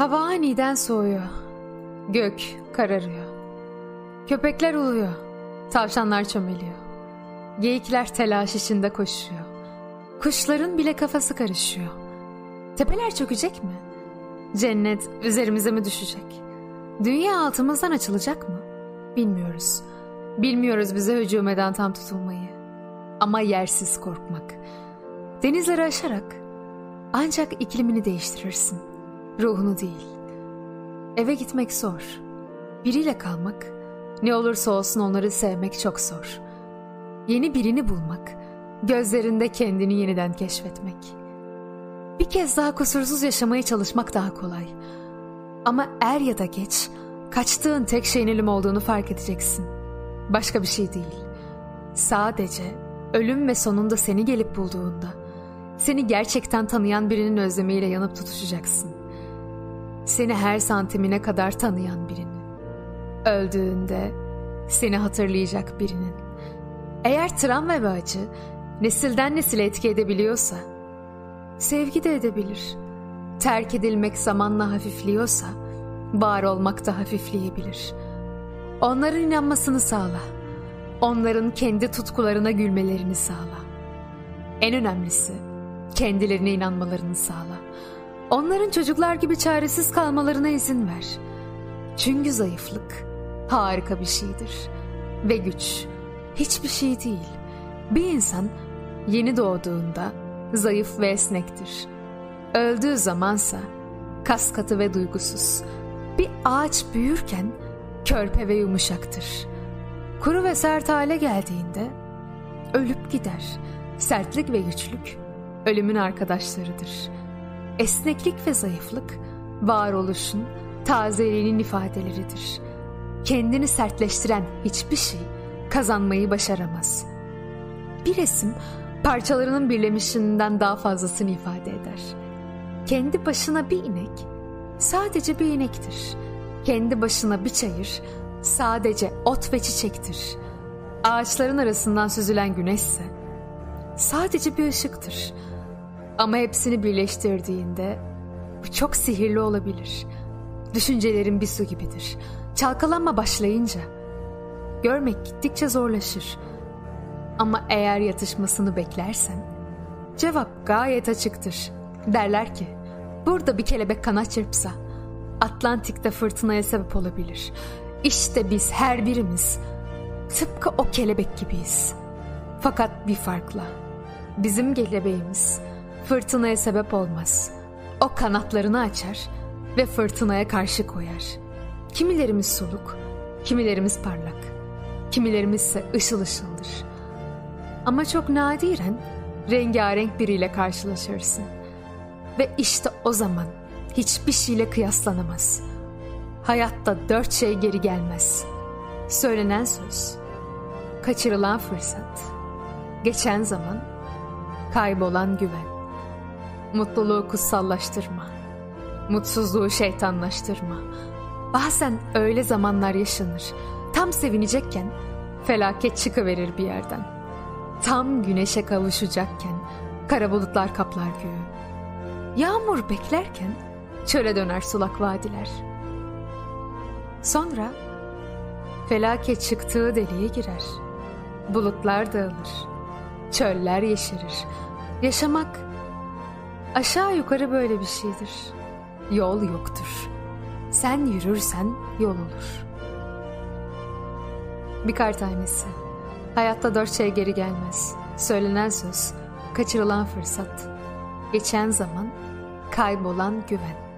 Hava aniden soğuyor. Gök kararıyor. Köpekler uluyor. Tavşanlar çömeliyor. Geyikler telaş içinde koşuyor. Kuşların bile kafası karışıyor. Tepeler çökecek mi? Cennet üzerimize mi düşecek? Dünya altımızdan açılacak mı? Bilmiyoruz. Bilmiyoruz bize hücum eden tam tutulmayı. Ama yersiz korkmak. Denizleri aşarak ancak iklimini değiştirirsin. Ruhunu değil. Eve gitmek zor. Biriyle kalmak, ne olursa olsun onları sevmek çok zor. Yeni birini bulmak, gözlerinde kendini yeniden keşfetmek. Bir kez daha kusursuz yaşamaya çalışmak daha kolay. Ama er ya da geç, kaçtığın tek şeyin ölüm olduğunu fark edeceksin. Başka bir şey değil. Sadece ölüm ve sonunda seni gelip bulduğunda, seni gerçekten tanıyan birinin özlemiyle yanıp tutuşacaksın. Seni her santimine kadar tanıyan birini. Öldüğünde seni hatırlayacak birinin. Eğer travma ve acı nesilden nesile etki edebiliyorsa, sevgi de edebilir. Terk edilmek zamanla hafifliyorsa, var olmak da hafifleyebilir. Onların inanmasını sağla. Onların kendi tutkularına gülmelerini sağla. En önemlisi, kendilerine inanmalarını sağla. Onların çocuklar gibi çaresiz kalmalarına izin ver. Çünkü zayıflık harika bir şeydir. Ve güç hiçbir şey değil. Bir insan yeni doğduğunda zayıf ve esnektir. Öldüğü zamansa kas katı ve duygusuz. Bir ağaç büyürken körpe ve yumuşaktır. Kuru ve sert hale geldiğinde ölüp gider. Sertlik ve güçlük ölümün arkadaşlarıdır. Esneklik ve zayıflık varoluşun tazeliğinin ifadeleridir. Kendini sertleştiren hiçbir şey kazanmayı başaramaz. Bir resim parçalarının birlemişinden daha fazlasını ifade eder. Kendi başına bir inek sadece bir inektir. Kendi başına bir çayır sadece ot ve çiçektir. Ağaçların arasından süzülen güneşse sadece bir ışıktır. Ama hepsini birleştirdiğinde bu çok sihirli olabilir. Düşüncelerin bir su gibidir. Çalkalanma başlayınca görmek gittikçe zorlaşır. Ama eğer yatışmasını beklersen cevap gayet açıktır. Derler ki burada bir kelebek kanat çırpsa Atlantik'te fırtınaya sebep olabilir. İşte biz her birimiz tıpkı o kelebek gibiyiz. Fakat bir farkla. Bizim kelebeğimiz fırtınaya sebep olmaz. O kanatlarını açar ve fırtınaya karşı koyar. Kimilerimiz soluk, kimilerimiz parlak, kimilerimiz ise ışıl ışıldır. Ama çok nadiren rengarenk biriyle karşılaşırsın. Ve işte o zaman hiçbir şeyle kıyaslanamaz. Hayatta dört şey geri gelmez. Söylenen söz, kaçırılan fırsat, geçen zaman, kaybolan güven. Mutluluğu kutsallaştırma, mutsuzluğu şeytanlaştırma. Bazen öyle zamanlar yaşanır. Tam sevinecekken felaket çıkıverir bir yerden. Tam güneşe kavuşacakken kara bulutlar kaplar göğü. Yağmur beklerken çöle döner sulak vadiler. Sonra felaket çıktığı deliğe girer. Bulutlar dağılır. Çöller yeşerir. Yaşamak aşağı yukarı böyle bir şeydir. Yol yoktur. Sen yürürsen yol olur. Bir kar tanesi. Hayatta dört şey geri gelmez. Söylenen söz, kaçırılan fırsat, geçen zaman, kaybolan güven.